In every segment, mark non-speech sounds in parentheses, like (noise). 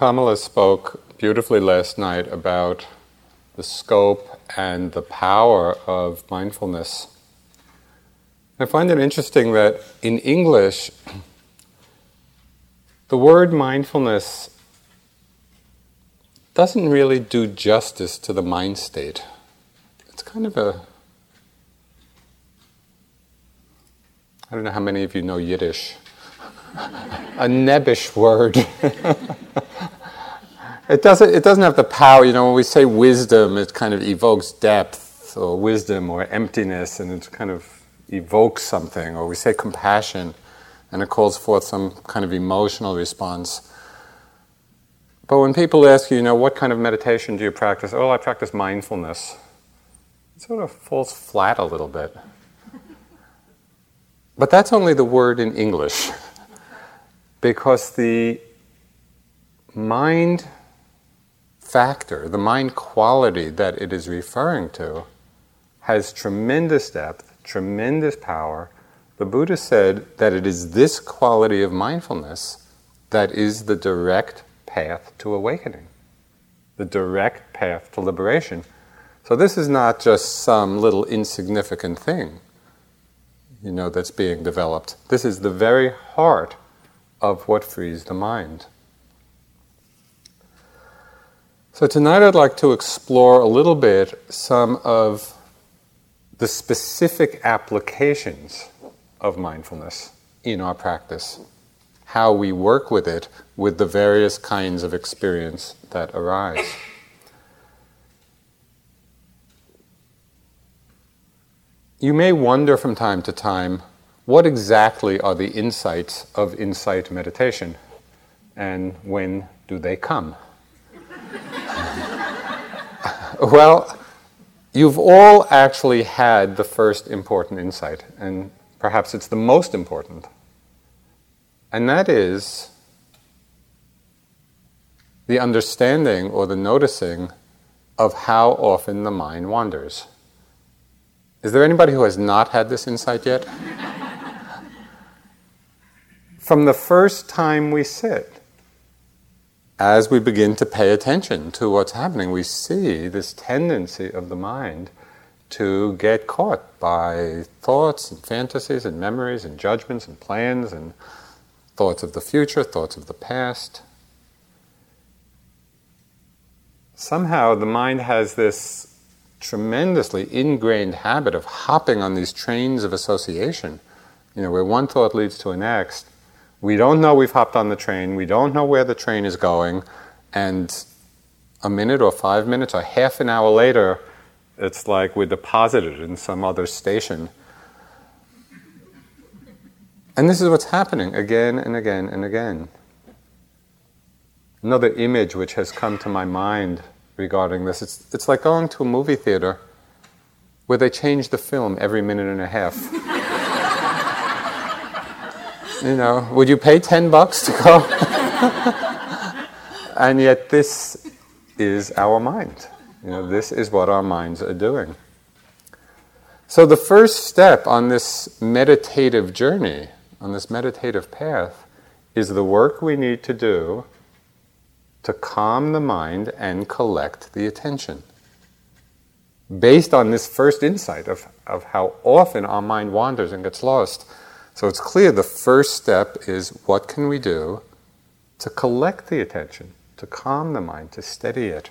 Kamala spoke beautifully last night about the scope and the power of mindfulness. I find it interesting that in English, the word mindfulness doesn't really do justice to the mind state. It's kind of a I don't know how many of you know Yiddish. A nebbish word. (laughs) it doesn't it doesn't have the power, you know, when we say wisdom, it kind of evokes depth or wisdom or emptiness and it kind of evokes something, or we say compassion and it calls forth some kind of emotional response. But when people ask you, you know, what kind of meditation do you practice? Oh, I practice mindfulness. It sort of falls flat a little bit. But that's only the word in English. (laughs) because the mind factor, the mind quality that it is referring to, has tremendous depth, tremendous power. The Buddha said that it is this quality of mindfulness that is the direct path to awakening, the direct path to liberation. So this is not just some little insignificant thing, you know, that's being developed. This is the very heart of what frees the mind. So tonight I'd like to explore a little bit some of the specific applications of mindfulness in our practice how we work with it with the various kinds of experience that arise. You may wonder from time to time what exactly are the insights of insight meditation and when do they come? (laughs) well, you've all actually had the first important insight, and perhaps it's the most important. And that is the understanding or the noticing of how often the mind wanders. Is there anybody who has not had this insight yet? From the first time we sit, as we begin to pay attention to what's happening, we see this tendency of the mind to get caught by thoughts and fantasies and memories and judgments and plans and thoughts of the future, thoughts of the past. Somehow the mind has this tremendously ingrained habit of hopping on these trains of association, you know, where one thought leads to a next. We don't know we've hopped on the train, we don't know where the train is going, and a minute or five minutes or half an hour later, it's like we're deposited in some other station and this is what's happening again and again and again. Another image which has come to my mind regarding this it's, it's like going to a movie theater where they change the film every minute and a half. (laughs) you know, would you pay 10 bucks to go? (laughs) and yet, this is our mind. You know, this is what our minds are doing. So, the first step on this meditative journey on this meditative path is the work we need to do to calm the mind and collect the attention. Based on this first insight of, of how often our mind wanders and gets lost. So it's clear the first step is what can we do to collect the attention, to calm the mind, to steady it.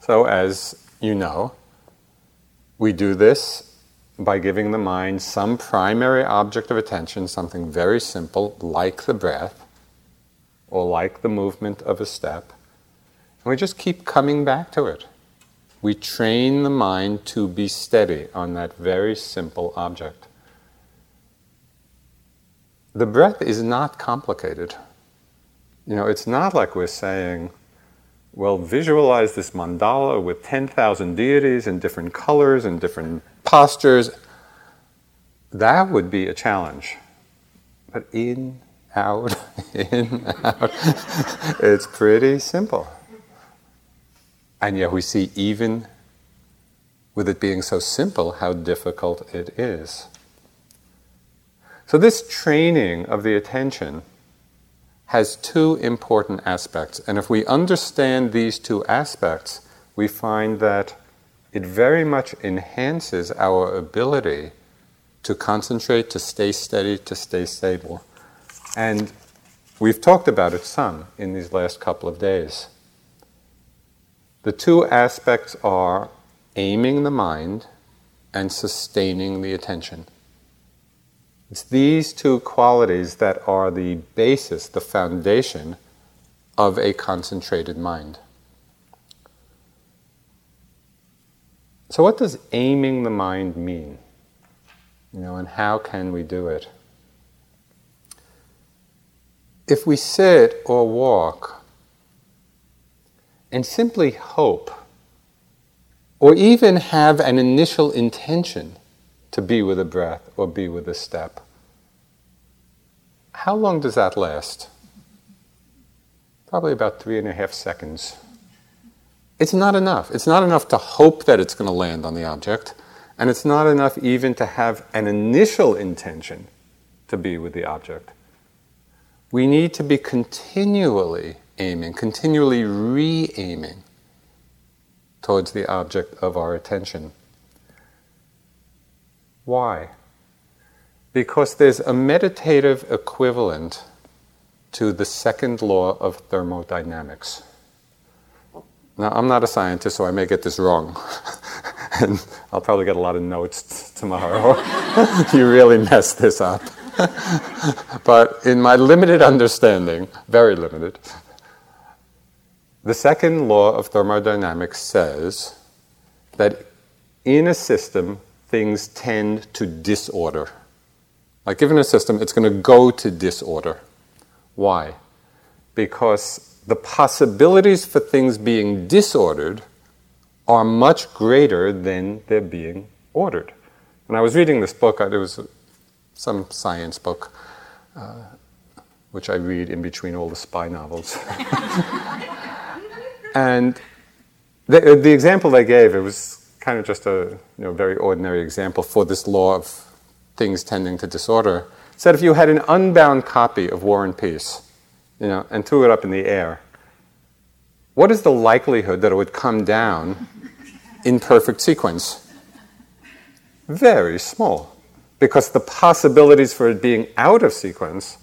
So, as you know, we do this by giving the mind some primary object of attention, something very simple, like the breath, or like the movement of a step, and we just keep coming back to it. We train the mind to be steady on that very simple object. The breath is not complicated. You know, it's not like we're saying, well, visualize this mandala with 10,000 deities in different colors and different postures, that would be a challenge. But in, out, (laughs) in, out, it's pretty simple. And yet we see, even with it being so simple, how difficult it is. So, this training of the attention has two important aspects. And if we understand these two aspects, we find that it very much enhances our ability to concentrate, to stay steady, to stay stable. And we've talked about it some in these last couple of days. The two aspects are aiming the mind and sustaining the attention. It's these two qualities that are the basis, the foundation of a concentrated mind. So, what does aiming the mind mean? You know, and how can we do it? If we sit or walk and simply hope, or even have an initial intention to be with a breath or be with a step. How long does that last? Probably about three and a half seconds. It's not enough. It's not enough to hope that it's going to land on the object, and it's not enough even to have an initial intention to be with the object. We need to be continually aiming, continually re aiming towards the object of our attention. Why? Because there's a meditative equivalent to the second law of thermodynamics. Now, I'm not a scientist, so I may get this wrong. (laughs) and I'll probably get a lot of notes t- (laughs) tomorrow. (laughs) you really messed this up. but in my limited understanding, very limited, the second law of thermodynamics says that in a system, things tend to disorder. Like given a system, it's going to go to disorder. Why? Because the possibilities for things being disordered are much greater than they're being ordered. And I was reading this book, it was some science book, uh, which I read in between all the spy novels. (laughs) and the, the example they gave, it was kind of just a you know, very ordinary example for this law of things tending to disorder, said if you had an unbound copy of War and Peace, you know, and threw it up in the air, what is the likelihood that it would come down in perfect sequence? Very small, because the possibilities for it being out of sequence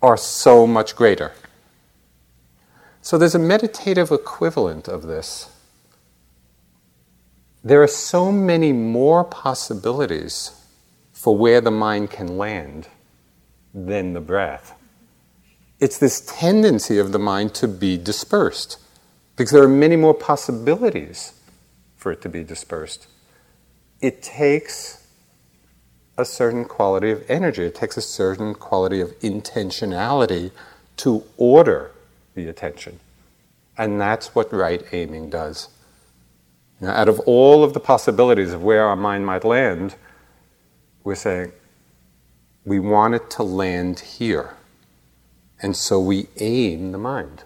are so much greater. So there's a meditative equivalent of this there are so many more possibilities for where the mind can land than the breath. It's this tendency of the mind to be dispersed because there are many more possibilities for it to be dispersed. It takes a certain quality of energy, it takes a certain quality of intentionality to order the attention. And that's what right aiming does. Know, out of all of the possibilities of where our mind might land, we're saying we want it to land here. And so we aim the mind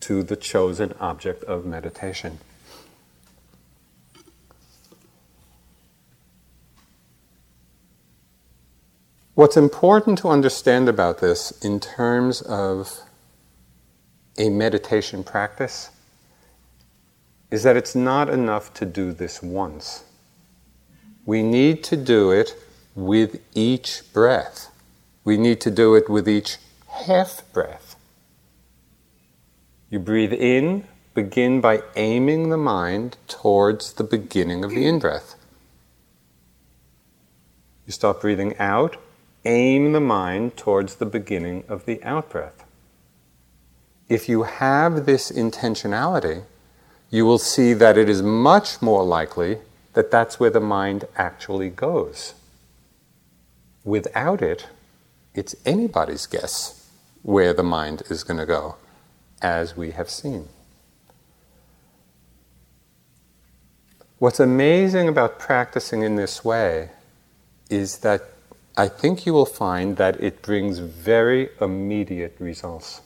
to the chosen object of meditation. What's important to understand about this in terms of a meditation practice is that it's not enough to do this once. We need to do it with each breath. We need to do it with each half breath. You breathe in, begin by aiming the mind towards the beginning of the in breath. You stop breathing out, aim the mind towards the beginning of the out breath. If you have this intentionality, you will see that it is much more likely that that's where the mind actually goes. Without it, it's anybody's guess where the mind is going to go, as we have seen. What's amazing about practicing in this way is that I think you will find that it brings very immediate results.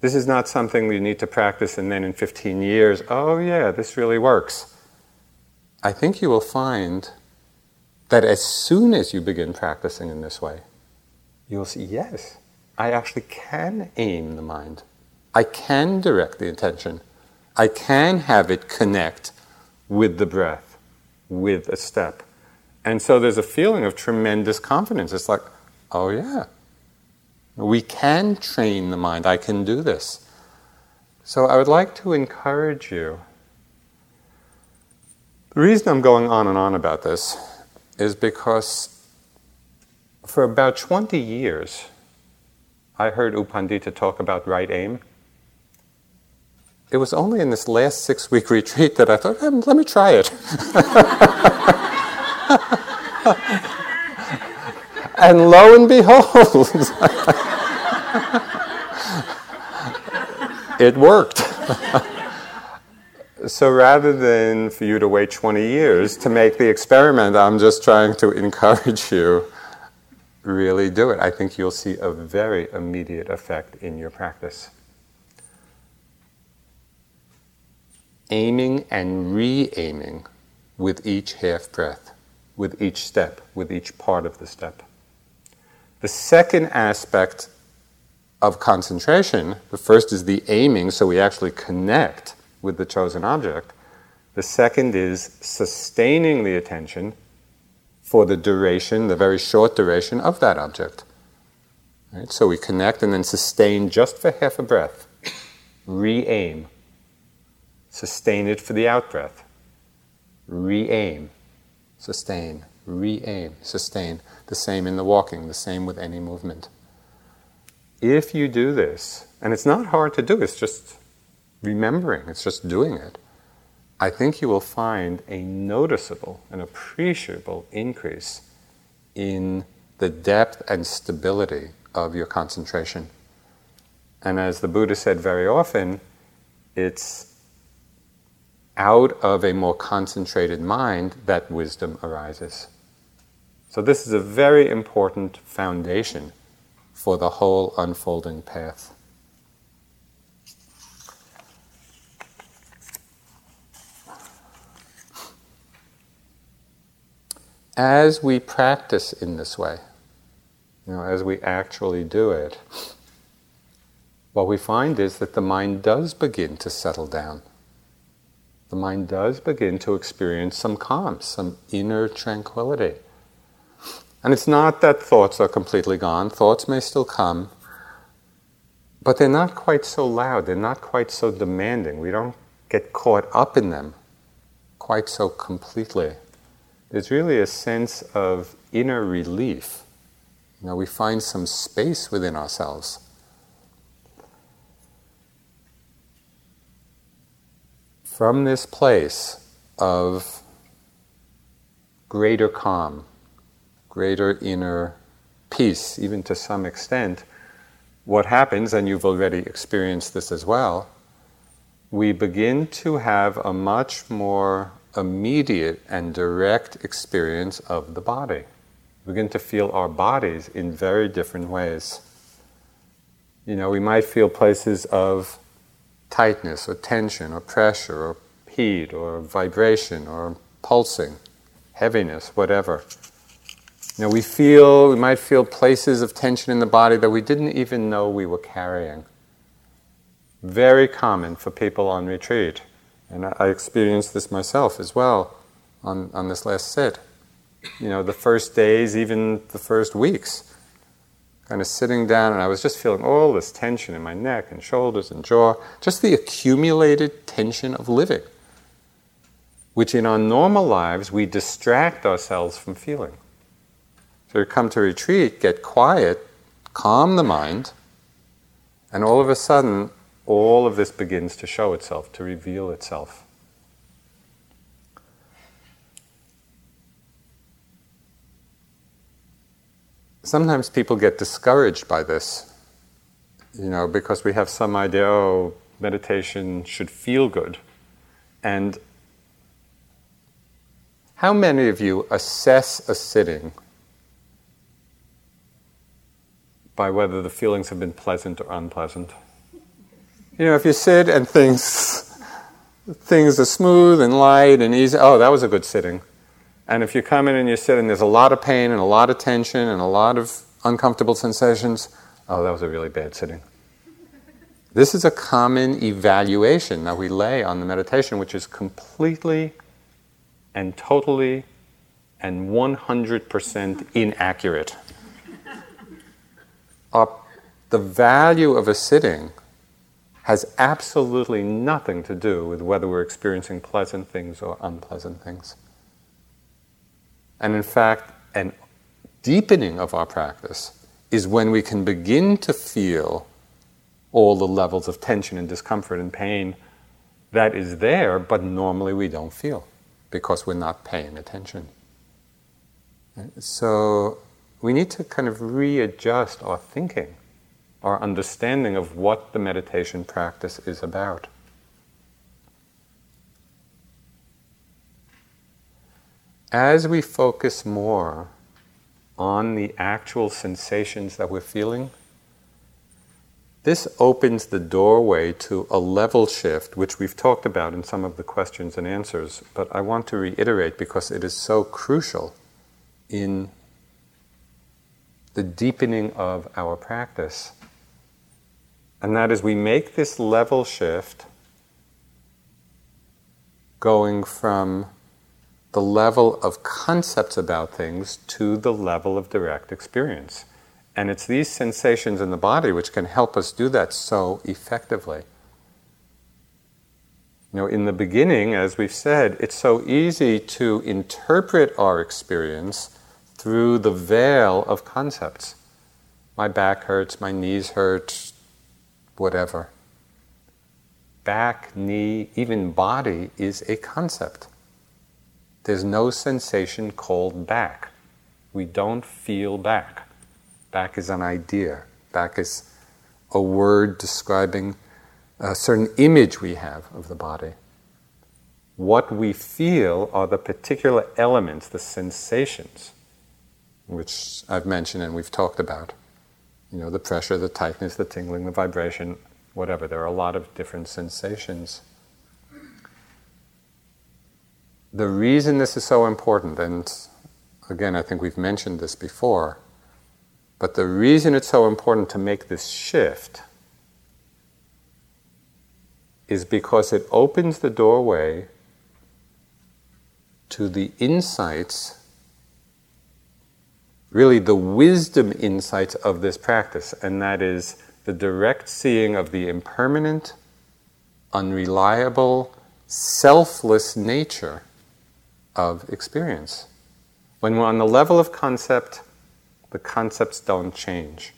This is not something you need to practice and then in 15 years, oh yeah, this really works. I think you will find that as soon as you begin practicing in this way, you'll see, yes, I actually can aim the mind. I can direct the attention. I can have it connect with the breath, with a step. And so there's a feeling of tremendous confidence. It's like, oh yeah, we can train the mind. I can do this. So I would like to encourage you. The reason I'm going on and on about this is because for about 20 years, I heard U Pandita talk about right aim. It was only in this last six week (laughs) retreat that I thought, hmm, let me try it. (laughs) and lo and behold, (laughs) it worked. so rather than for you to wait 20 years to make the experiment, I'm just trying to encourage you really do it. I think you'll see a very immediate effect in your practice. Aiming and re aiming with each half breath, with each step, with each part of the step. The second aspect of concentration, the first is the aiming, so we actually connect with the chosen object. The second is sustaining the attention for the duration, the very short duration of that object. Right? So we connect and then sustain just for half a breath. Re aim. Sustain it for the out breath. Re aim. Sustain. Re aim. Sustain. The same in the walking, the same with any movement. If you do this, and it's not hard to do, it's just remembering, it's just doing it I think you will find a noticeable and appreciable increase in the depth and stability of your concentration. And as the Buddha said very often, it's out of a more concentrated mind that wisdom arises. So, this is a very important foundation for the whole unfolding path. as we practice in this way, you know, as we actually do it, what we find is that the mind does begin to settle down. The mind does begin to experience some calm, some inner tranquility. And it's not that thoughts are completely gone, thoughts may still come, but they're not quite so loud, they're not quite so demanding. We don't get caught up in them quite so completely there's really a sense of inner relief. You know, we find some space within ourselves. From this place of greater calm, greater inner peace, even to some extent, what happens, and you've already experienced this as well, we begin to have a much more immediate and direct experience of the body. We begin to feel our bodies in very different ways. You know, we might feel places of tightness or tension or pressure or heat or vibration or pulsing, heaviness, whatever. You know, we feel, we might feel places of tension in the body that we didn't even know we were carrying. Very common for people on retreat. And I, experienced this myself as well on, on this last sit. You know, the first days, even the first weeks, kind of sitting down, and I was just feeling all this tension in my neck and shoulders and jaw, just the accumulated tension of living, which in our normal lives we distract ourselves from feeling. So we come to retreat, get quiet, calm the mind, and all of a sudden all of this begins to show itself, to reveal itself. Sometimes people get discouraged by this, you know, because we have some idea, oh, meditation should feel good. And how many of you assess a sitting by whether the feelings have been pleasant or unpleasant? You know, if you sit and things things are smooth and light and easy, oh, that was a good sitting. And if you come in and you sit and there's a lot of pain and a lot of tension and a lot of uncomfortable sensations, Oh, that was a really bad sitting. This is a common evaluation that we lay on the meditation, which is completely and totally and 100% inaccurate. The value of a sitting has absolutely nothing to do with whether we're experiencing pleasant things or unpleasant things. And in fact, an deepening of our practice is when we can begin to feel all the levels of tension and discomfort and pain that is there, but normally we don't feel because we're not paying attention. So we need to kind of readjust our thinking, our understanding of what the meditation practice is about. As we focus more on the actual sensations that we're feeling, this opens the doorway to a level shift, which we've talked about in some of the questions and answers, but I want to reiterate because it is so crucial in the deepening of our practice. And that is, we make this level shift going from the level of concepts about things to the level of direct experience. And it's these sensations in the body which can help us do that so effectively. You know, in the beginning, as we've said, it's so easy to interpret our experience through the veil of concepts. My back hurts, my knees hurt, whatever. Back, knee, even body is a concept. There's no sensation called back. We don't feel back. Back is an idea. Back is a word describing a certain image we have of the body. What we feel are the particular elements, the sensations, which I've mentioned and we've talked about. You know, the pressure, the tightness, the tingling, the vibration, whatever. There are a lot of different sensations the reason this is so important, and again, I think we've mentioned this before, but the reason it's so important to make this shift is because it opens the doorway to the insights, really the wisdom insights of this practice, and that is the direct seeing of the impermanent, unreliable, selfless nature of experience. When we're on the level of concept, the concepts don't change.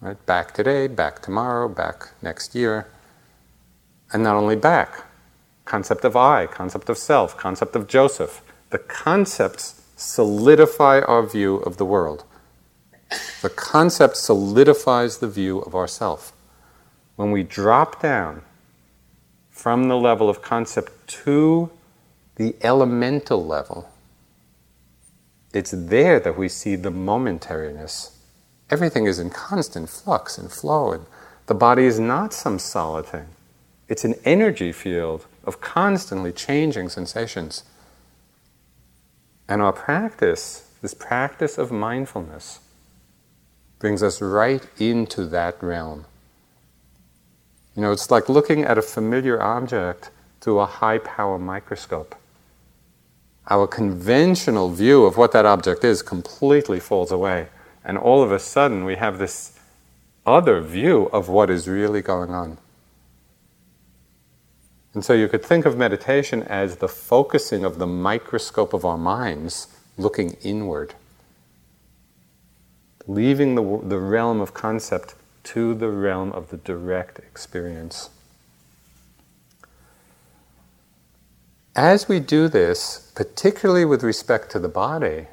Right? Back today, back tomorrow, back next year. And not only back, concept of I, concept of self, concept of Joseph. The concepts solidify our view of the world. The concept solidifies the view of ourself. When we drop down from the level of concept to the elemental level. It's there that we see the momentariness. Everything is in constant flux and flow, and the body is not some solid thing. It's an energy field of constantly changing sensations. And our practice, this practice of mindfulness, brings us right into that realm. You know, it's like looking at a familiar object through a high power microscope our conventional view of what that object is completely falls away. And all of a sudden, we have this other view of what is really going on. And so you could think of meditation as the focusing of the microscope of our minds looking inward, leaving the, the realm of concept to the realm of the direct experience. As we do this, particularly with respect to the body,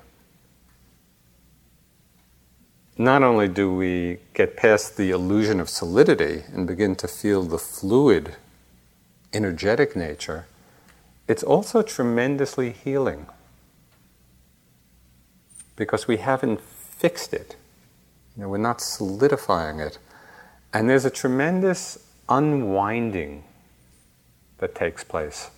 not only do we get past the illusion of solidity and begin to feel the fluid, energetic nature, it's also tremendously healing because we haven't fixed it. You know, we're not solidifying it. And there's a tremendous unwinding that takes place.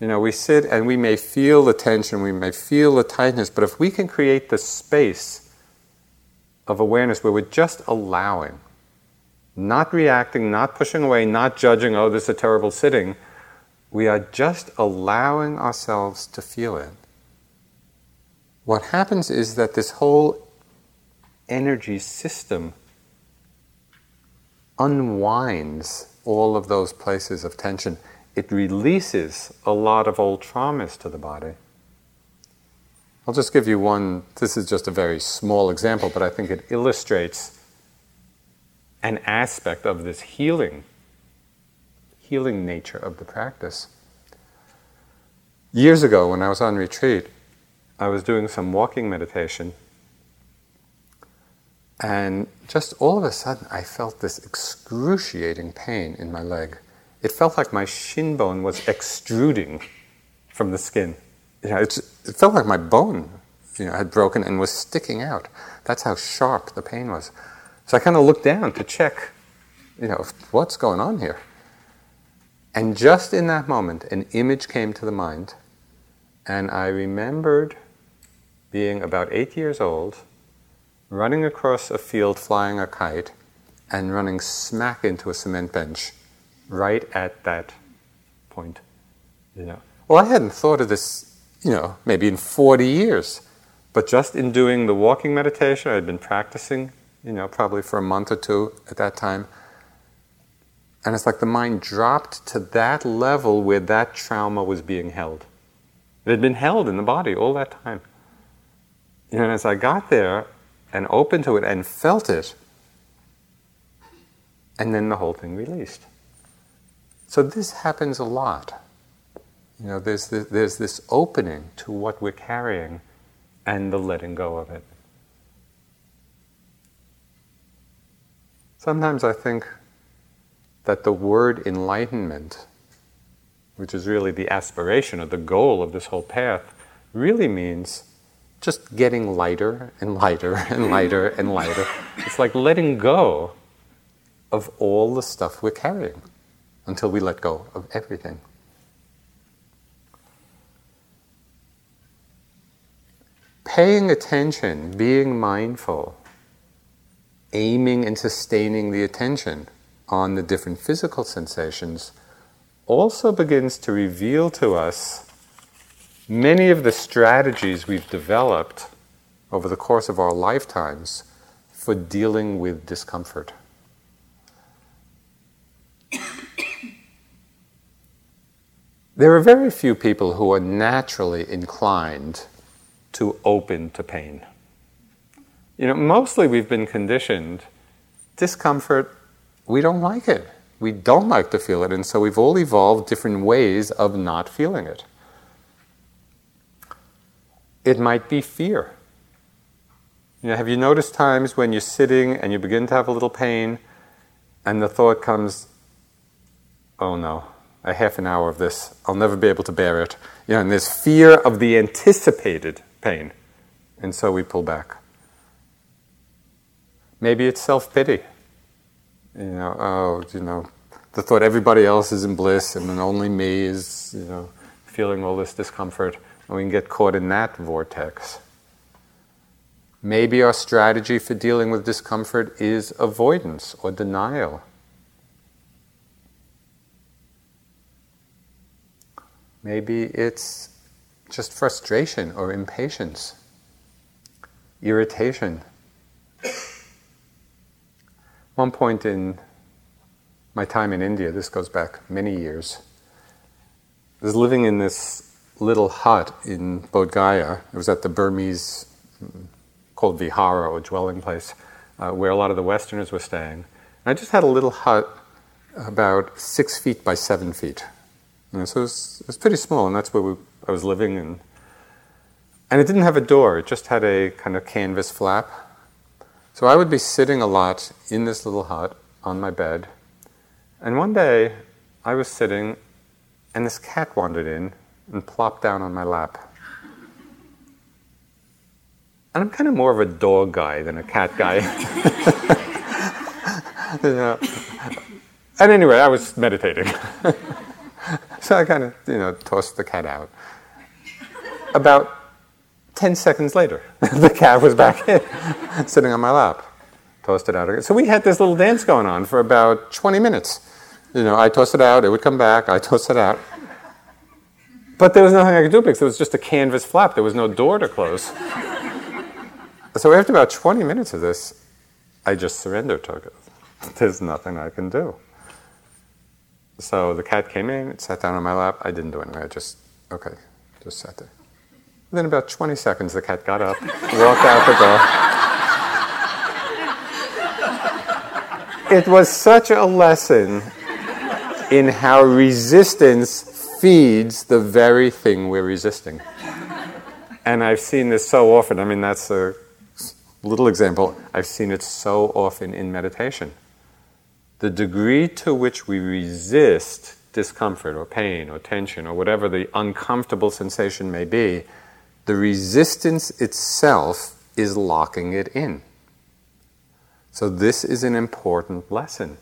You know, we sit and we may feel the tension, we may feel the tightness, but if we can create the space of awareness where we're just allowing, not reacting, not pushing away, not judging, oh, this is a terrible sitting. We are just allowing ourselves to feel it. What happens is that this whole energy system unwinds all of those places of tension. It releases a lot of old traumas to the body. I'll just give you one, this is just a very small example, but I think it illustrates an aspect of this healing, healing nature of the practice. Years ago, when I was on retreat, I was doing some walking meditation and just all of a sudden, I felt this excruciating pain in my leg. It felt like my shin bone was extruding from the skin. You know, it felt like my bone you know, had broken and was sticking out. That's how sharp the pain was. So I kind of looked down to check, you know, what's going on here. And just in that moment, an image came to the mind, and I remembered being about eight years old running across a field flying a kite and running smack into a cement bench right at that point. You know. Well, I hadn't thought of this, you know, maybe in 40 years. But just in doing the walking meditation, I'd been practicing, you know, probably for a month or two at that time. And it's like the mind dropped to that level where that trauma was being held. It had been held in the body all that time. You know, and as I got there, and opened to it and felt it, and then the whole thing released. So this happens a lot. You know, there's this, there's this opening to what we're carrying and the letting go of it. Sometimes I think that the word enlightenment, which is really the aspiration or the goal of this whole path, really means just getting lighter and lighter (laughs) and lighter and lighter. It's like letting go of all the stuff we're carrying until we let go of everything. Paying attention, being mindful, aiming and sustaining the attention on the different physical sensations also begins to reveal to us many of the strategies we've developed over the course of our lifetimes for dealing with discomfort. (coughs) there are very few people who are naturally inclined to open to pain. You know, mostly we've been conditioned discomfort, we don't like it. We don't like to feel it, and so we've all evolved different ways of not feeling it. It might be fear. You know, have you noticed times when you're sitting and you begin to have a little pain, and the thought comes, "Oh no, a half an hour of this, I'll never be able to bear it." You know, and there's fear of the anticipated pain, and so we pull back. Maybe it's self pity. You know, oh, you know, the thought everybody else is in bliss and only me is, you know, feeling all this discomfort. And we can get caught in that vortex. Maybe our strategy for dealing with discomfort is avoidance or denial. Maybe it's just frustration or impatience, irritation. One point in my time in India, this goes back many years, I was living in this little hut in Bodh Gaya. It was at the Burmese, mm, called Vihara or dwelling place, uh, where a lot of the Westerners were staying. And I just had a little hut about six feet by seven feet. Know, so it was, it was, pretty small, and that's where we, I was living. And, and it didn't have a door, it just had a kind of canvas flap. So I would be sitting a lot in this little hut on my bed. And one day I was sitting, and this cat wandered in and plopped down on my lap. And I'm kind of more of a dog guy than a cat guy. yeah. And anyway, I was meditating. (laughs) so I kind of, you know, tossed the cat out. About 10 seconds later, (laughs) the cat was back in, (laughs) sitting on my lap. Tossed it out again. So we had this little dance going on for about 20 minutes. You know, I tossed it out, it would come back, I (laughs) tossed it out. But there was nothing I could do because it was just a canvas flap. There was no door to close. so after about 20 minutes of this, I just surrendered to it. There's nothing I can do. So the cat came in, it sat down on my lap. I didn't do anything. I just, okay, just sat there. Within about 20 seconds, the cat got up, walked out the door. It was such a lesson in how resistance feeds the very thing we're resisting. And I've seen this so often. I mean, that's a little example. I've seen it so often in meditation the degree to which we resist discomfort or pain or tension or whatever the uncomfortable sensation may be, the resistance itself is locking it in. So, this is an important lesson.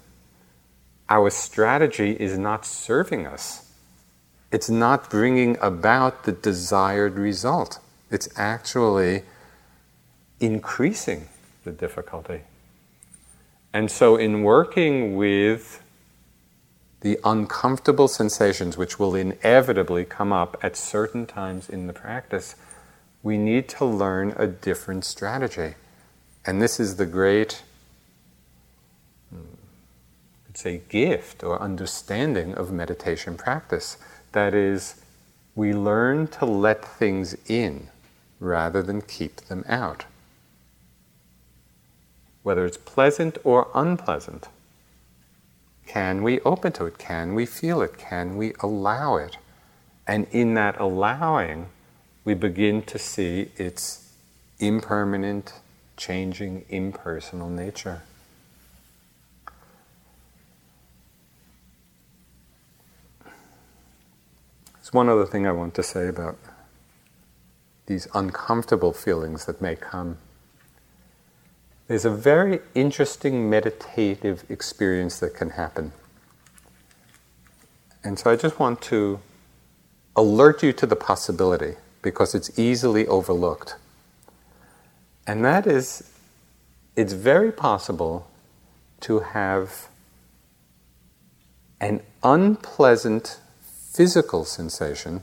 Our strategy is not serving us, it's not bringing about the desired result. It's actually increasing the difficulty. And so, in working with the uncomfortable sensations which will inevitably come up at certain times in the practice, we need to learn a different strategy. And this is the great, hmm, I'd say, gift or understanding of meditation practice. That is, we learn to let things in rather than keep them out whether it's pleasant or unpleasant. Can we open to it? Can we feel it? Can we allow it? And in that allowing, we begin to see its impermanent, changing, impersonal nature. There's one other thing I want to say about these uncomfortable feelings that may come there's a very interesting meditative experience that can happen. And so I just want to alert you to the possibility because it's easily overlooked. And that is, it's very possible to have an unpleasant physical sensation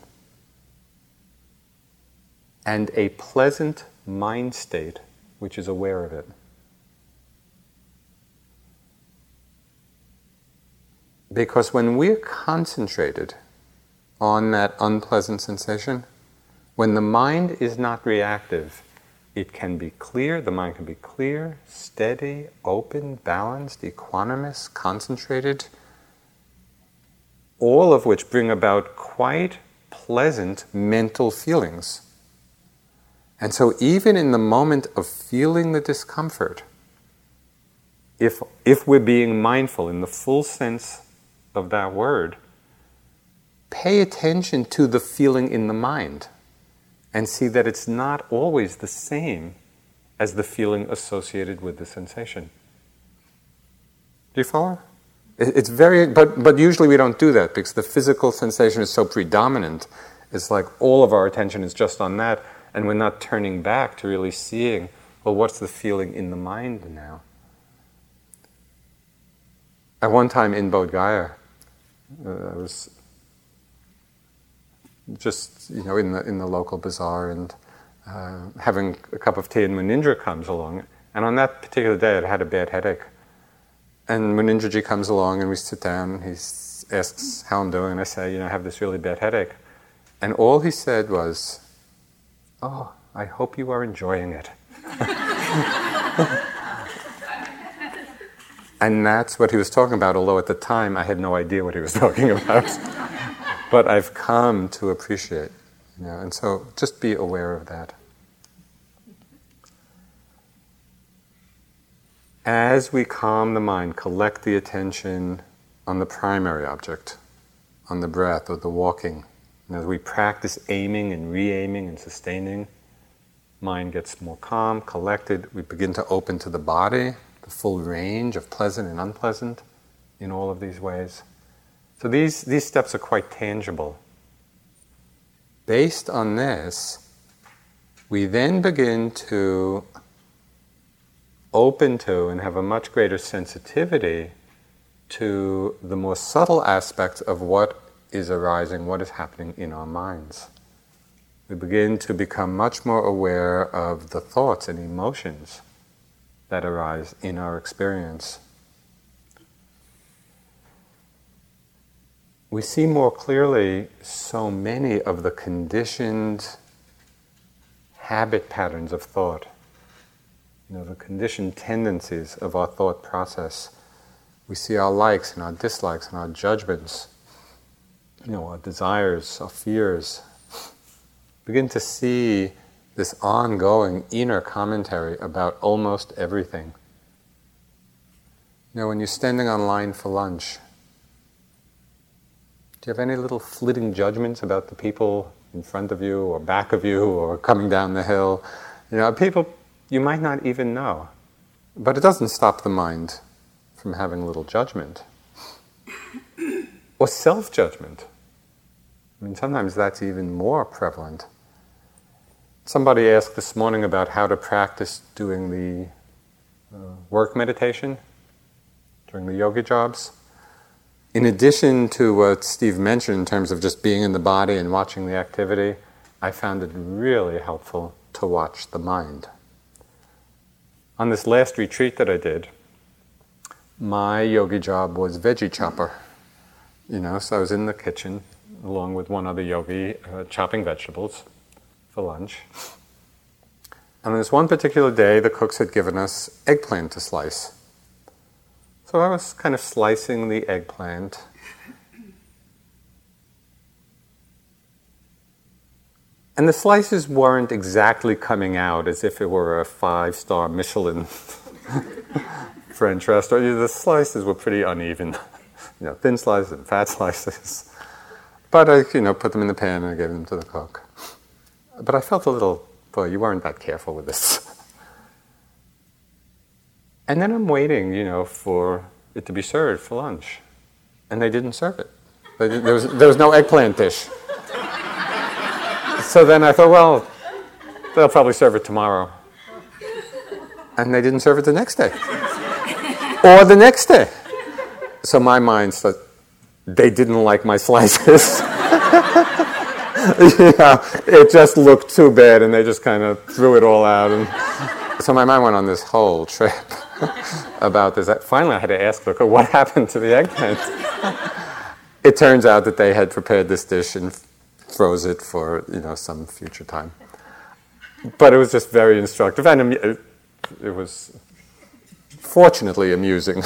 and a pleasant mind state which is aware of it. Because when we're concentrated on that unpleasant sensation, when the mind is not reactive, it can be clear, the mind can be clear, steady, open, balanced, equanimous, concentrated, all of which bring about quite pleasant mental feelings. And so, even in the moment of feeling the discomfort, if, if we're being mindful in the full sense of that word, pay attention to the feeling in the mind and see that it's not always the same as the feeling associated with the sensation. Do you follow? It's very, but, but usually we don't do that because the physical sensation is so predominant. It's like all of our attention is just on that, and we're not turning back to really seeing, well, what's the feeling in the mind now? At one time in Bodh Gaya, uh, I was just you know in the in the local bazaar and uh, having a cup of tea, and Munindra comes along. And on that particular day, I had a bad headache. And Munindraji comes along, and we sit down. He asks how I'm doing, and I say, you know, I have this really bad headache. And all he said was, "Oh, I hope you are enjoying it." (laughs) And that's what he was talking about, although at the time I had no idea what he was talking about. (laughs) but I've come to appreciate, you know, and so just be aware of that. As we calm the mind, collect the attention on the primary object, on the breath or the walking. And as we practice aiming and re aiming and sustaining, mind gets more calm, collected. We begin to open to the body, the full range of pleasant and unpleasant in all of these ways. So these, these steps are quite tangible. Based on this, we then begin to open to and have a much greater sensitivity to the more subtle aspects of what is arising, what is happening in our minds. We begin to become much more aware of the thoughts and emotions that arise in our experience. We see more clearly so many of the conditioned habit patterns of thought, you know, the conditioned tendencies of our thought process. We see our likes and our dislikes and our judgments, you know, our desires, our fears. Begin to see this ongoing inner commentary about almost everything. You know, when you're standing on line for lunch, you have any little flitting judgments about the people in front of you or back of you or coming down the hill? You know, people you might not even know. But it doesn't stop the mind from having little judgment. or self judgment. I mean, sometimes that's even more prevalent. Somebody asked this morning about how to practice doing the uh, work meditation during the yoga jobs. In addition to what Steve mentioned in terms of just being in the body and watching the activity, I found it really helpful to watch the mind. On this last retreat that I did, my yogi job was veggie chopper. You know, so I was in the kitchen along with one other yogi uh, chopping vegetables for lunch. And on this one particular day, the cooks had given us eggplant to slice. So I was kind of slicing the eggplant. And the slices weren't exactly coming out as if it were a five star Michelin (laughs) French restaurant. The slices were pretty uneven. You know, thin slices and fat (laughs) slices. But I, you know, put them in the pan and I gave them to the cook. But I felt a little, boy, you weren't that careful with this. And then I'm waiting, you know, for it to be served for lunch. And they didn't serve it. There was, there was no eggplant dish. so then I thought, well, they'll probably serve it tomorrow. And they didn't serve it the next day. or the next day. So my mind said, they didn't like my slices. (laughs) it just looked too bad, and they just kind of threw it all out. And so my mind went on this whole trip (laughs) about this. Finally, I had to ask Luca, what (laughs) happened to the eggplant? it turns out that they had prepared this dish and froze it for you know some future time. But it was just very instructive, and it was fortunately amusing.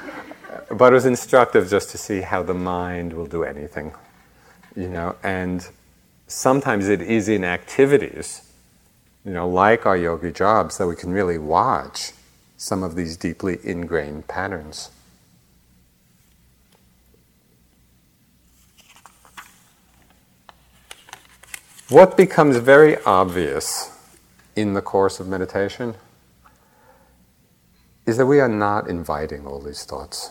(laughs) but it was instructive just to see how the mind will do anything you know, and sometimes it is in activities, you know, like our yogi jobs, that we can really watch some of these deeply ingrained patterns. What becomes very obvious in the course of meditation is that we are not inviting all these thoughts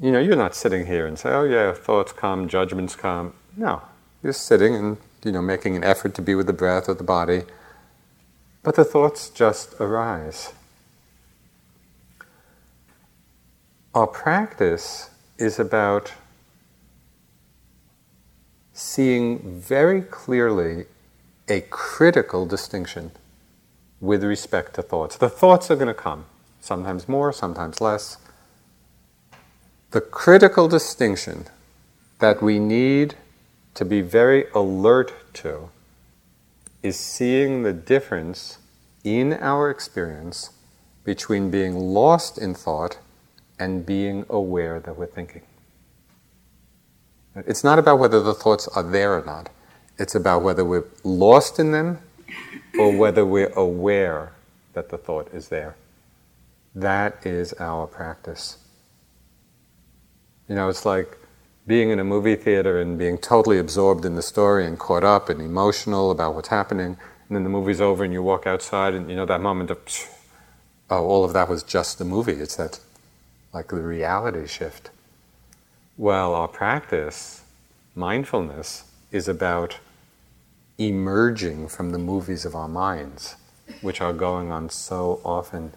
you know, you're not sitting here and say, oh yeah, thoughts come, judgments come. No, you're sitting and, you know, making an effort to be with the breath or the body. But the thoughts just arise. Our practice is about seeing very clearly a critical distinction with respect to thoughts. The thoughts are going to come, sometimes more, sometimes less. The critical distinction that we need to be very alert to is seeing the difference in our experience between being lost in thought and being aware that we're thinking. It's not about whether the thoughts are there or not. It's about whether we're lost in them or whether we're aware that the thought is there. That is our practice. You know, it's like being in a movie theater and being totally absorbed in the story and caught up and emotional about what's happening, and then the movie's over and you walk outside and you know that moment of, oh, all of that was just the movie. It's that, like the reality shift. Well, our practice, mindfulness, is about emerging from the movies of our minds, which are going on so often.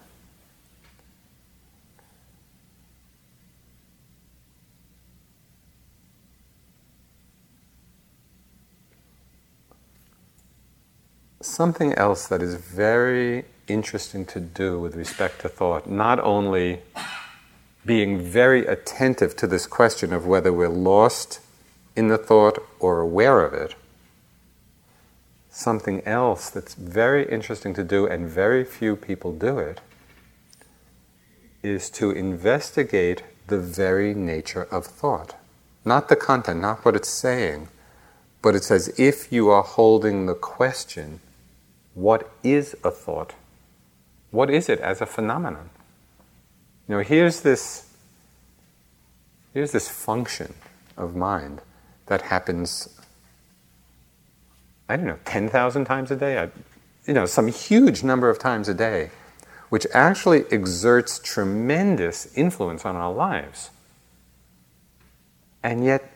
Something else that is very interesting to do with respect to thought, not only being very attentive to this question of whether we're lost in the thought or aware of it. Something else that's very interesting to do, and very few people do it, is to investigate the very nature of thought. Not the content, not what it's saying, but it's as if you are holding the question what is a thought? What is it as a phenomenon? You know, here's this, here's this function of mind that happens, I don't know, 10,000 times a day? I, you know, some huge number of times a day, which actually exerts tremendous influence on our lives. And yet,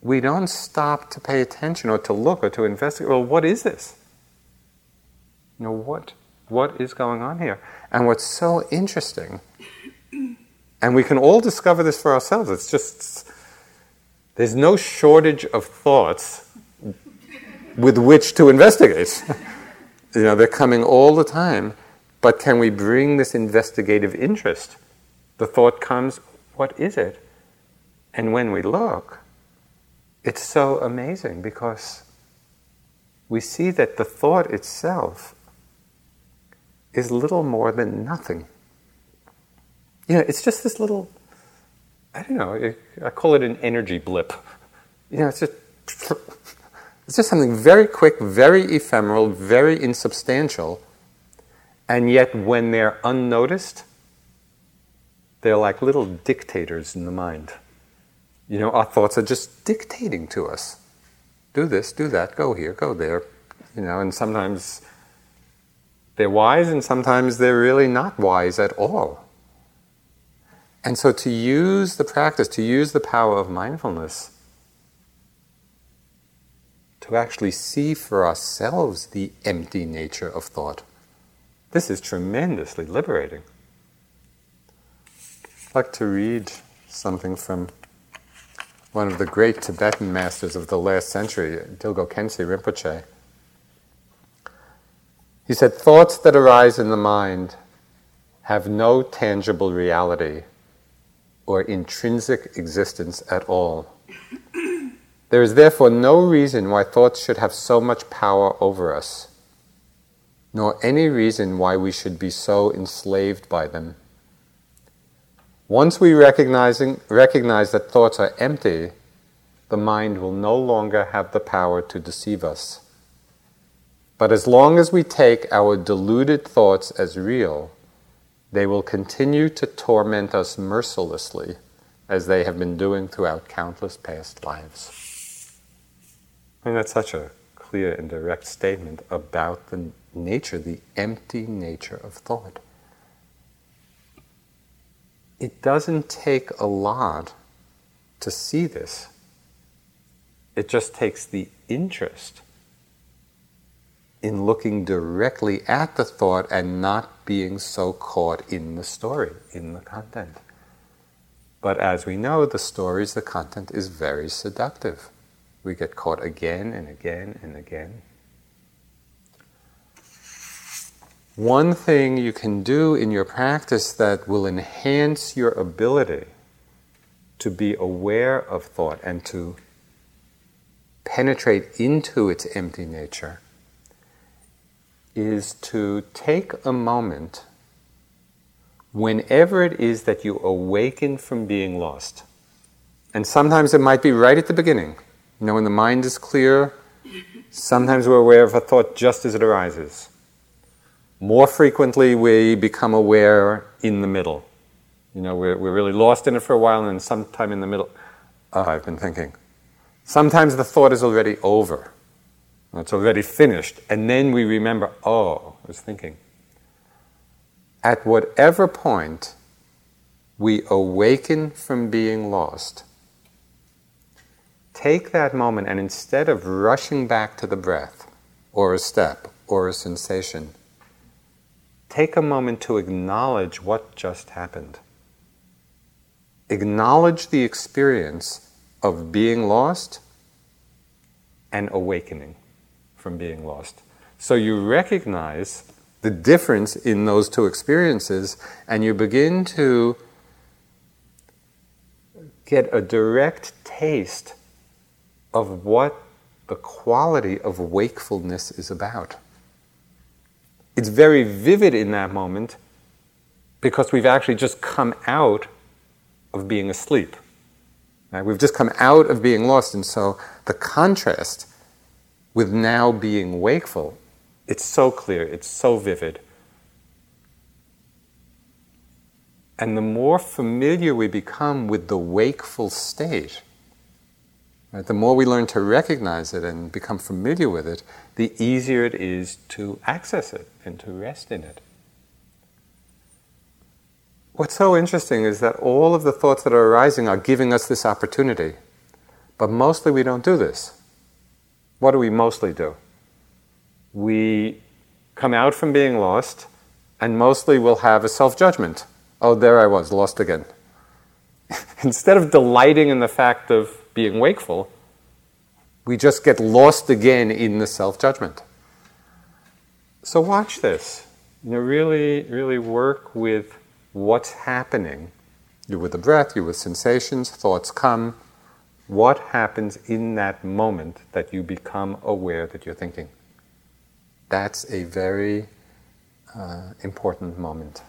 we don't stop to pay attention or to look or to investigate. Well, what is this? You know, what, what is going on here? And what's so interesting, and we can all discover this for ourselves, it's just, there's no shortage of thoughts with which to investigate. (laughs) you know, they're coming all the time, but can we bring this investigative interest? The thought comes, what is it? And when we look, it's so amazing because we see that the thought itself is little more than nothing. You know, it's just this little, I don't know, I call it an energy blip. You know, it's just, it's just something very quick, very ephemeral, very insubstantial, and yet when they're unnoticed, they're like little dictators in the mind. You know, our thoughts are just dictating to us. Do this, do that, go here, go there. You know, and sometimes they're wise and sometimes they're really not wise at all. And so to use the practice, to use the power of mindfulness, to actually see for ourselves the empty nature of thought, this is tremendously liberating. I'd like to read something from one of the great Tibetan masters of the last century, Dilgo Khyentse Rinpoche. He said, Thoughts that arise in the mind have no tangible reality or intrinsic existence at all. There is therefore no reason why thoughts should have so much power over us, nor any reason why we should be so enslaved by them. Once we recognizing, recognize that thoughts are empty, the mind will no longer have the power to deceive us. But as long as we take our deluded thoughts as real, they will continue to torment us mercilessly, as they have been doing throughout countless past lives. I mean, that's such a clear and direct statement about the nature, the empty nature of thought. It doesn't take a lot to see this. It just takes the interest in looking directly at the thought and not being so caught in the story, in the content. But as we know, the stories, the content is very seductive. We get caught again and again and again. One thing you can do in your practice that will enhance your ability to be aware of thought and to penetrate into its empty nature is to take a moment whenever it is that you awaken from being lost. And sometimes it might be right at the beginning. You know, when the mind is clear, sometimes we're aware of a thought just as it arises. More frequently, we become aware in the middle. You know, we're, we're really lost in it for a while, and then sometime in the middle, oh, I've been thinking. Sometimes the thought is already over. It's already finished. And then we remember, oh, I was thinking. At whatever point we awaken from being lost, take that moment and instead of rushing back to the breath, or a step or a sensation, take a moment to acknowledge what just happened. Acknowledge the experience of being lost and awakening from being lost. So you recognize the difference in those two experiences and you begin to get a direct taste of what the quality of wakefulness is about. It's very vivid in that moment because we've actually just come out of being asleep. Right? We've just come out of being lost, and so the contrast with now being wakeful, it's so clear, it's so vivid. And the more familiar we become with the wakeful state, right, the more we learn to recognize it and become familiar with it, the easier it is to access it and to rest in it. What's so interesting is that all of the thoughts that are arising are giving us this opportunity. But mostly we don't do this. What do we mostly do? We come out from being lost, and mostly we'll have a self judgment. Oh, there I was, lost again. (laughs) Instead of delighting in the fact of being wakeful, we just get lost again in the self judgment. So watch this. You know, really, really work with what's happening. You're with the breath, you're with sensations, thoughts come. What happens in that moment that you become aware that you're thinking? That's a very uh, important moment.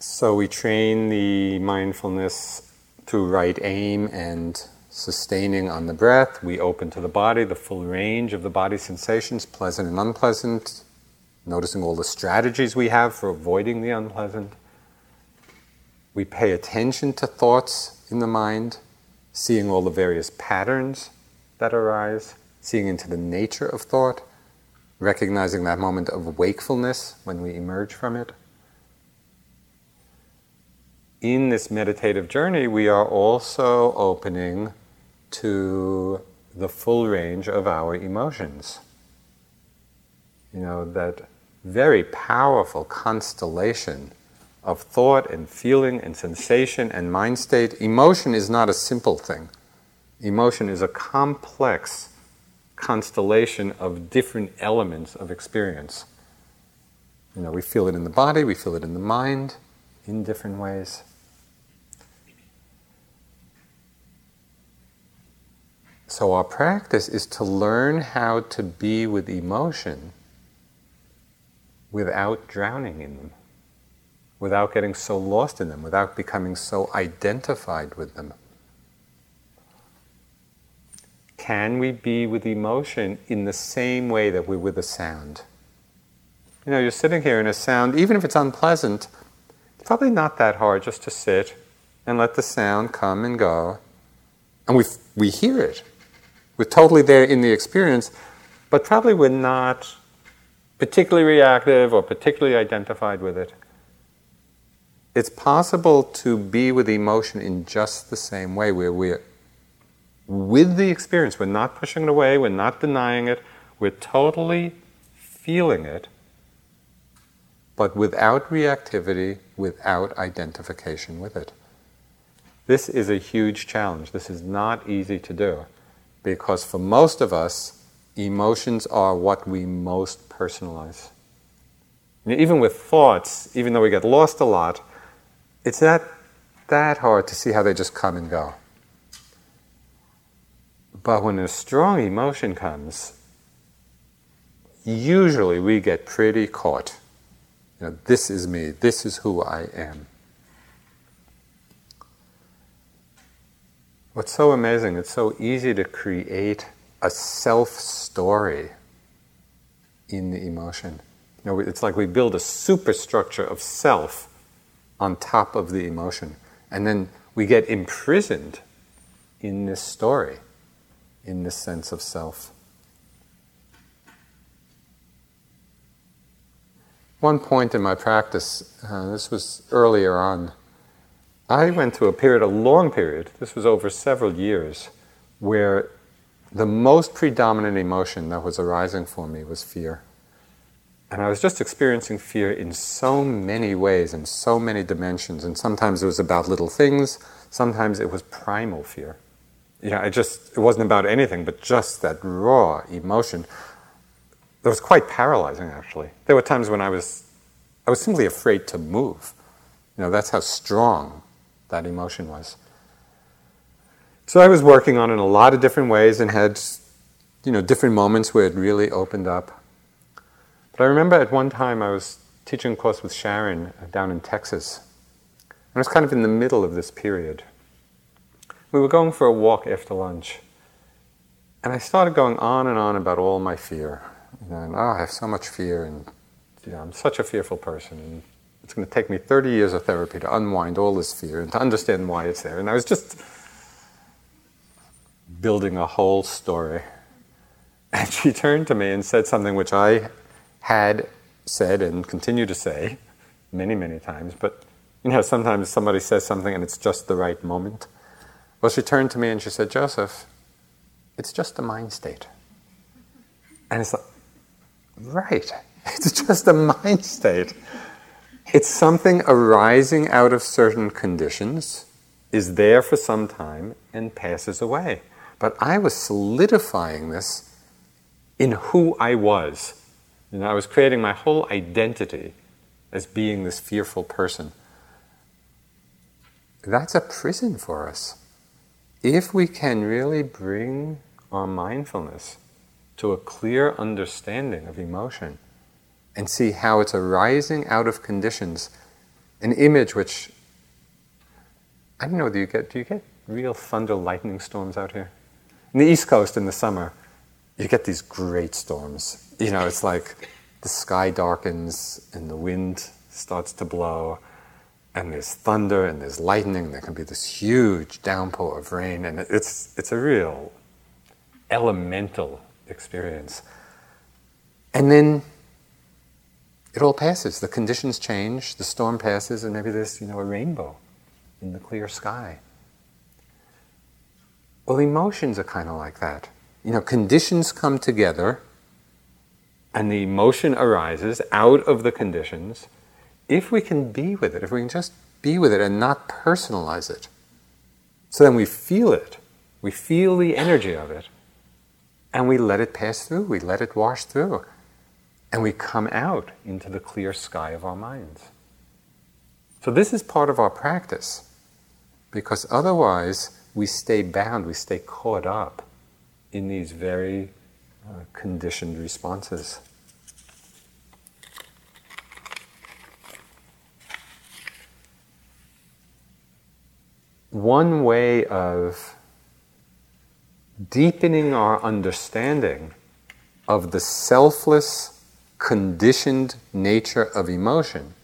So we train the mindfulness to right aim and sustaining on the breath. We open to the body, the full range of the body sensations, pleasant and unpleasant, noticing all the strategies we have for avoiding the unpleasant. We pay attention to thoughts in the mind, seeing all the various patterns that arise, seeing into the nature of thought, recognizing that moment of wakefulness when we emerge from it in this meditative journey, we are also opening to the full range of our emotions. You know, that very powerful constellation of thought and feeling and sensation and mind state. Emotion is not a simple thing, emotion is a complex constellation of different elements of experience. You know, we feel it in the body, we feel it in the mind in different ways. So, our practice is to learn how to be with emotion without drowning in them, without getting so lost in them, without becoming so identified with them. Can we be with emotion in the same way that we're with a sound? You know, you're sitting here in a sound, even if it's unpleasant, it's probably not that hard just to sit and let the sound come and go. And we, we hear it. We're totally there in the experience, but probably we're not particularly reactive or particularly identified with it. It's possible to be with emotion in just the same way, where we're with the experience. We're not pushing it away, we're not denying it, we're totally feeling it, but without reactivity, without identification with it. This is a huge challenge. This is not easy to do because for most of us, emotions are what we most personalize. even with thoughts, even though we get lost a lot, it's not that hard to see how they just come and go. But when a strong emotion comes, usually we get pretty caught. You know, this is me, this is who I am. What's so amazing, it's so easy to create a self story in the emotion. You know, it's like we build a superstructure of self on top of the emotion. And then we get imprisoned in this story, in this sense of self. One point in my practice, uh, this was earlier on, I went through a period, a long period, this was over several years, where the most predominant emotion that was arising for me was fear. And I was just experiencing fear in so many ways, in so many dimensions. And sometimes it was about little things, sometimes it was primal fear. Yeah, it just it wasn't about anything but just that raw emotion. That was quite paralyzing actually. There were times when I was I was simply afraid to move. You know, that's how strong that emotion was. So I was working on it in a lot of different ways and had you know different moments where it really opened up. But I remember at one time I was teaching a course with Sharon uh, down in Texas. And I was kind of in the middle of this period. We were going for a walk after lunch. And I started going on and on about all my fear. And oh, I have so much fear, and you know, I'm such a fearful person. And it's going to take me 30 years of therapy to unwind all this fear and to understand why it's there. And I was just building a whole story. And she turned to me and said something which I had said and continue to say many, many times, but you know, sometimes somebody says something and it's just the right moment. Well, she turned to me and she said, Joseph, it's just a mind state. And it's like, right, (laughs) it's just a mind state. It's something arising out of certain conditions, is there for some time, and passes away. But I was solidifying this in who I was and I was creating my whole identity as being this fearful person. That's a prison for us. If we can really bring our mindfulness to a clear understanding of emotion and see how it's arising out of conditions, an image which I don't know, do you get do you get real thunder lightning storms out here? In the East Coast in the summer, you get these great storms you know, it's like the sky darkens and the wind starts to blow, and there's thunder and there's lightning. And There can be this huge downpour of rain, and it's it's a real elemental experience. And then it all passes. The conditions change. The storm passes, and maybe there's you know a rainbow in the clear sky. Well, emotions are kind of like that. You know, conditions come together and the emotion arises out of the conditions, if we can be with it, if we can just be with it and not personalize it, so then we feel it, we feel the energy of it, and we let it pass through, we let it wash through, and we come out into the clear sky of our minds. So, this is part of our practice, because otherwise we stay bound, we stay caught up in these very uh, conditioned responses. One way of deepening our understanding of the selfless, conditioned nature of emotion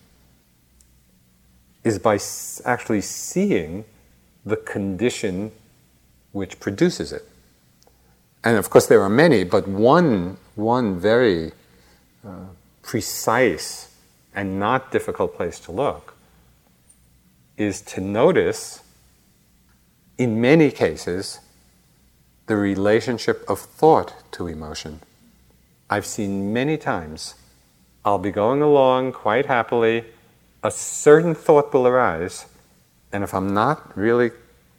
is by actually seeing the condition which produces it and of course there are many, but one, one very uh, precise and not difficult place to look is to notice, in many cases, the relationship of thought to emotion. I've seen many times, I'll be going along quite happily, a certain thought will arise, and if I'm not really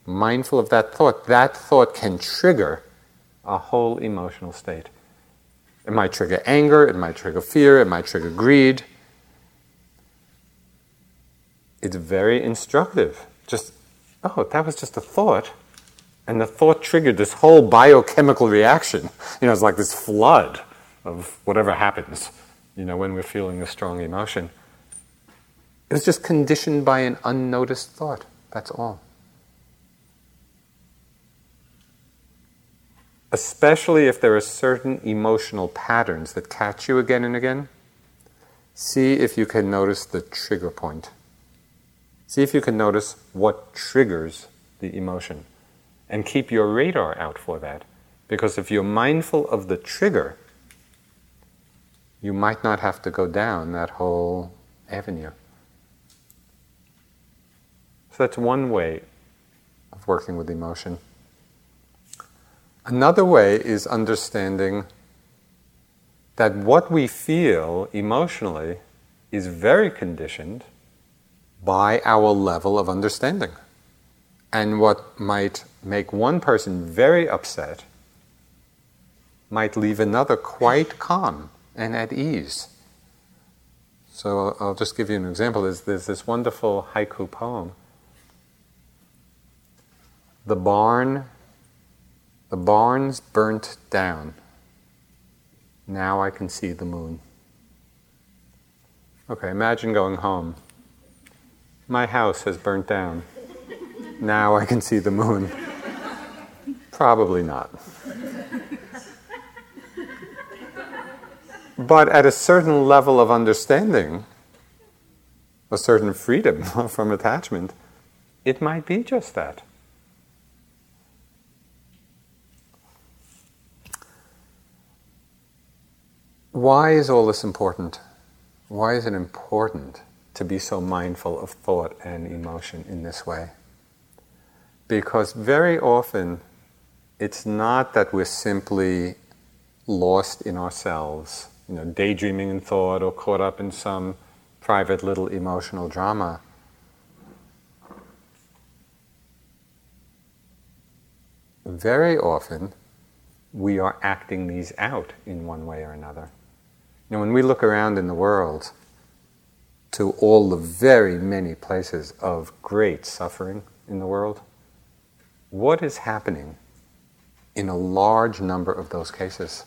mindful of that thought, that thought can trigger a whole emotional state. It might trigger anger, it might trigger fear, it might trigger greed. It's very instructive. Just, oh, that was just a thought. And the thought triggered this whole biochemical reaction. (laughs) You know, it's like this flood of whatever happens, you know, when we're feeling a strong emotion. It's just conditioned by an unnoticed thought. That's all. especially if there are certain emotional patterns that catch you again and again, see if you can notice the trigger point. See if you can notice what triggers the emotion. And keep your radar out for that. Because if you're mindful of the trigger, you might not have to go down that whole avenue. So that's one way of working with emotion. Another way is understanding that what we feel emotionally is very conditioned by our level of understanding. And what might make one person very upset might leave another quite calm and at ease. So I'll just give you an example. There's, there's this wonderful haiku poem. The barn, the barn's burnt down. Now I can see the moon. Okay, imagine going home. My house has burnt down. Now I can see the moon. Probably not. But at a certain level of understanding, a certain freedom (laughs) from attachment, it might be just that. Why is all this important? Why is it important to be so mindful of thought and emotion in this way? Because very often it's not that we're simply lost in ourselves you know, daydreaming in thought or caught up in some private little emotional drama. Very often, we are acting these out in one way or another. Know, when we look around in the world to all the very many places of great suffering in the world, what is happening in a large number of those cases?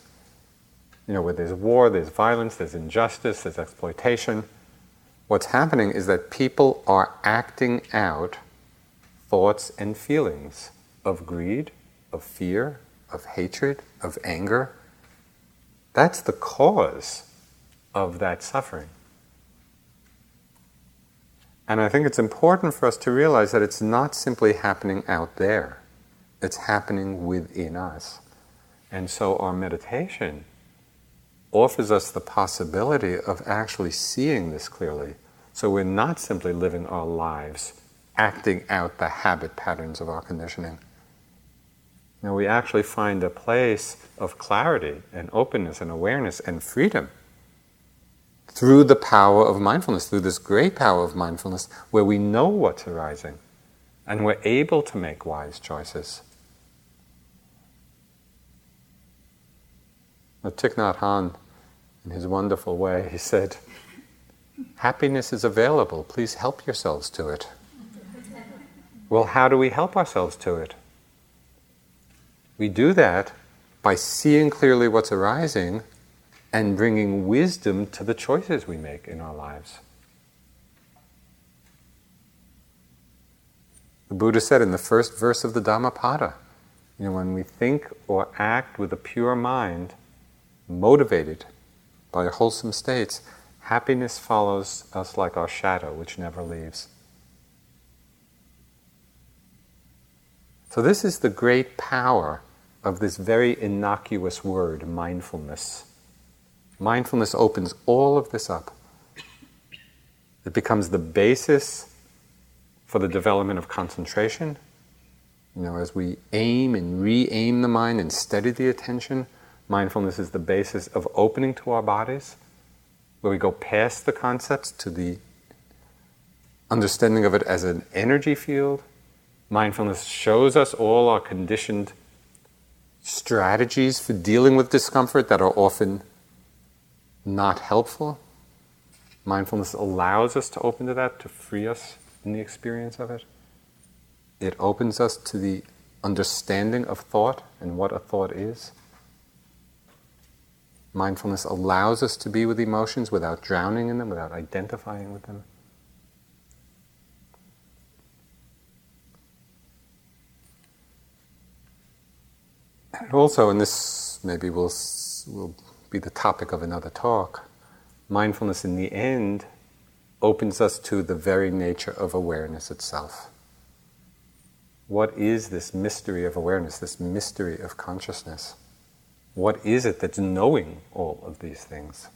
you know, where there's war, there's violence, there's injustice, there's exploitation. What's happening is that people are acting out thoughts and feelings of greed, of fear, of hatred, of anger. That's the cause of that suffering. And I think it's important for us to realize that it's not simply happening out there, it's happening within us. And so our meditation offers us the possibility of actually seeing this clearly. So we're not simply living our lives acting out the habit patterns of our conditioning. Now we actually find a place of clarity and openness and awareness and freedom through the power of mindfulness, through this great power of mindfulness, where we know what's arising and we're able to make wise choices. Thich Nhat Hanh, in his wonderful way, he said, Happiness is available, please help yourselves to it. Well, how do we help ourselves to it? We do that by seeing clearly what's arising and bringing wisdom to the choices we make in our lives. The Buddha said in the first verse of the Dhammapada, you know, when we think or act with a pure mind, motivated by wholesome states, happiness follows us like our shadow, which never leaves. So, this is the great power of this very innocuous word, mindfulness. Mindfulness opens all of this up. It becomes the basis for the development of concentration. You know, as we aim and re aim the mind and steady the attention, Mindfulness is the basis of opening to our bodies, where we go past the concepts to the understanding of it as an energy field. Mindfulness shows us all our conditioned strategies for dealing with discomfort that are often not helpful. Mindfulness allows us to open to that, to free us in the experience of it. It opens us to the understanding of thought and what a thought is. Mindfulness allows us to be with emotions without drowning in them, without identifying with them. And also, and this maybe we'll, will be the topic of another talk, mindfulness in the end opens us to the very nature of awareness itself. What is this mystery of awareness, this mystery of consciousness? What is it that's knowing all of these things?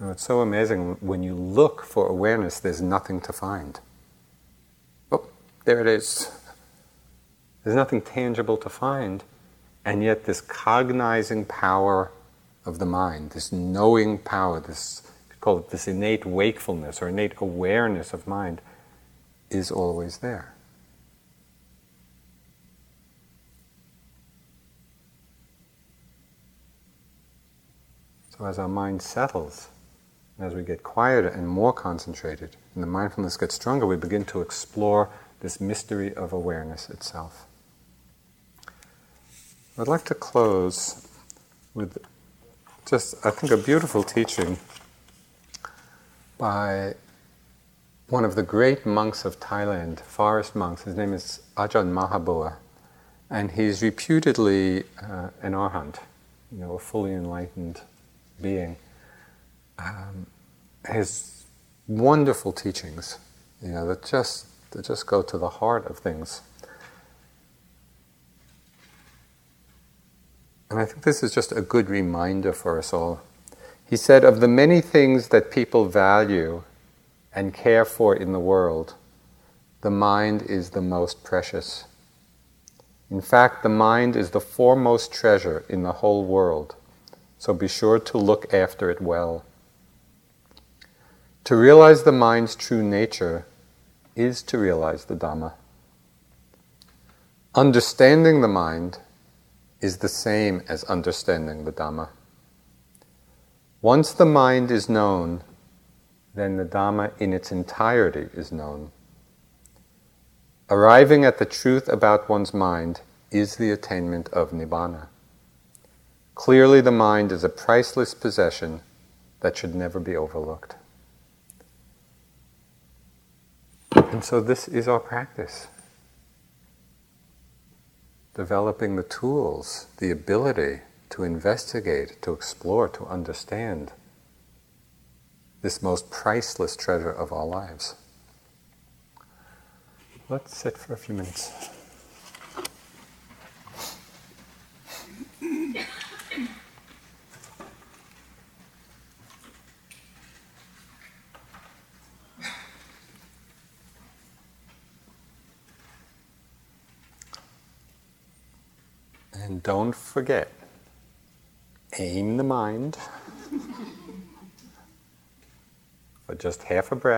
You it's so amazing when you look for awareness, there's nothing to find. Oh, there it is. There's nothing tangible to find, and yet this cognizing power of the mind, this knowing power, this call it this innate wakefulness or innate awareness of mind, is always there. So as our mind settles, as we get quieter and more concentrated, and the mindfulness gets stronger, we begin to explore this mystery of awareness itself. I'd like to close with just, I think, a beautiful teaching by one of the great monks of Thailand, forest monks. His name is Ajahn Mahabua, and he's reputedly uh, an arhat, you know, a fully enlightened being. Um, his wonderful teachings, you know, that just that just go to the heart of things. And I think this is just a good reminder for us all. He said, Of the many things that people value and care for in the world, the mind is the most precious. In fact, the mind is the foremost treasure in the whole world, so be sure to look after it well. To realize the mind's true nature is to realize the Dhamma. Understanding the mind is the same as understanding the Dhamma. Once the mind is known, then the Dhamma in its entirety is known. Arriving at the truth about one's mind is the attainment of Nibbana. Clearly, the mind is a priceless possession that should never be overlooked. And so, this is our practice developing the tools, the ability to investigate, to explore, to understand this most priceless treasure of our lives. Let's sit for a few minutes. (laughs) And don't forget, aim the mind (laughs) for just half a breath.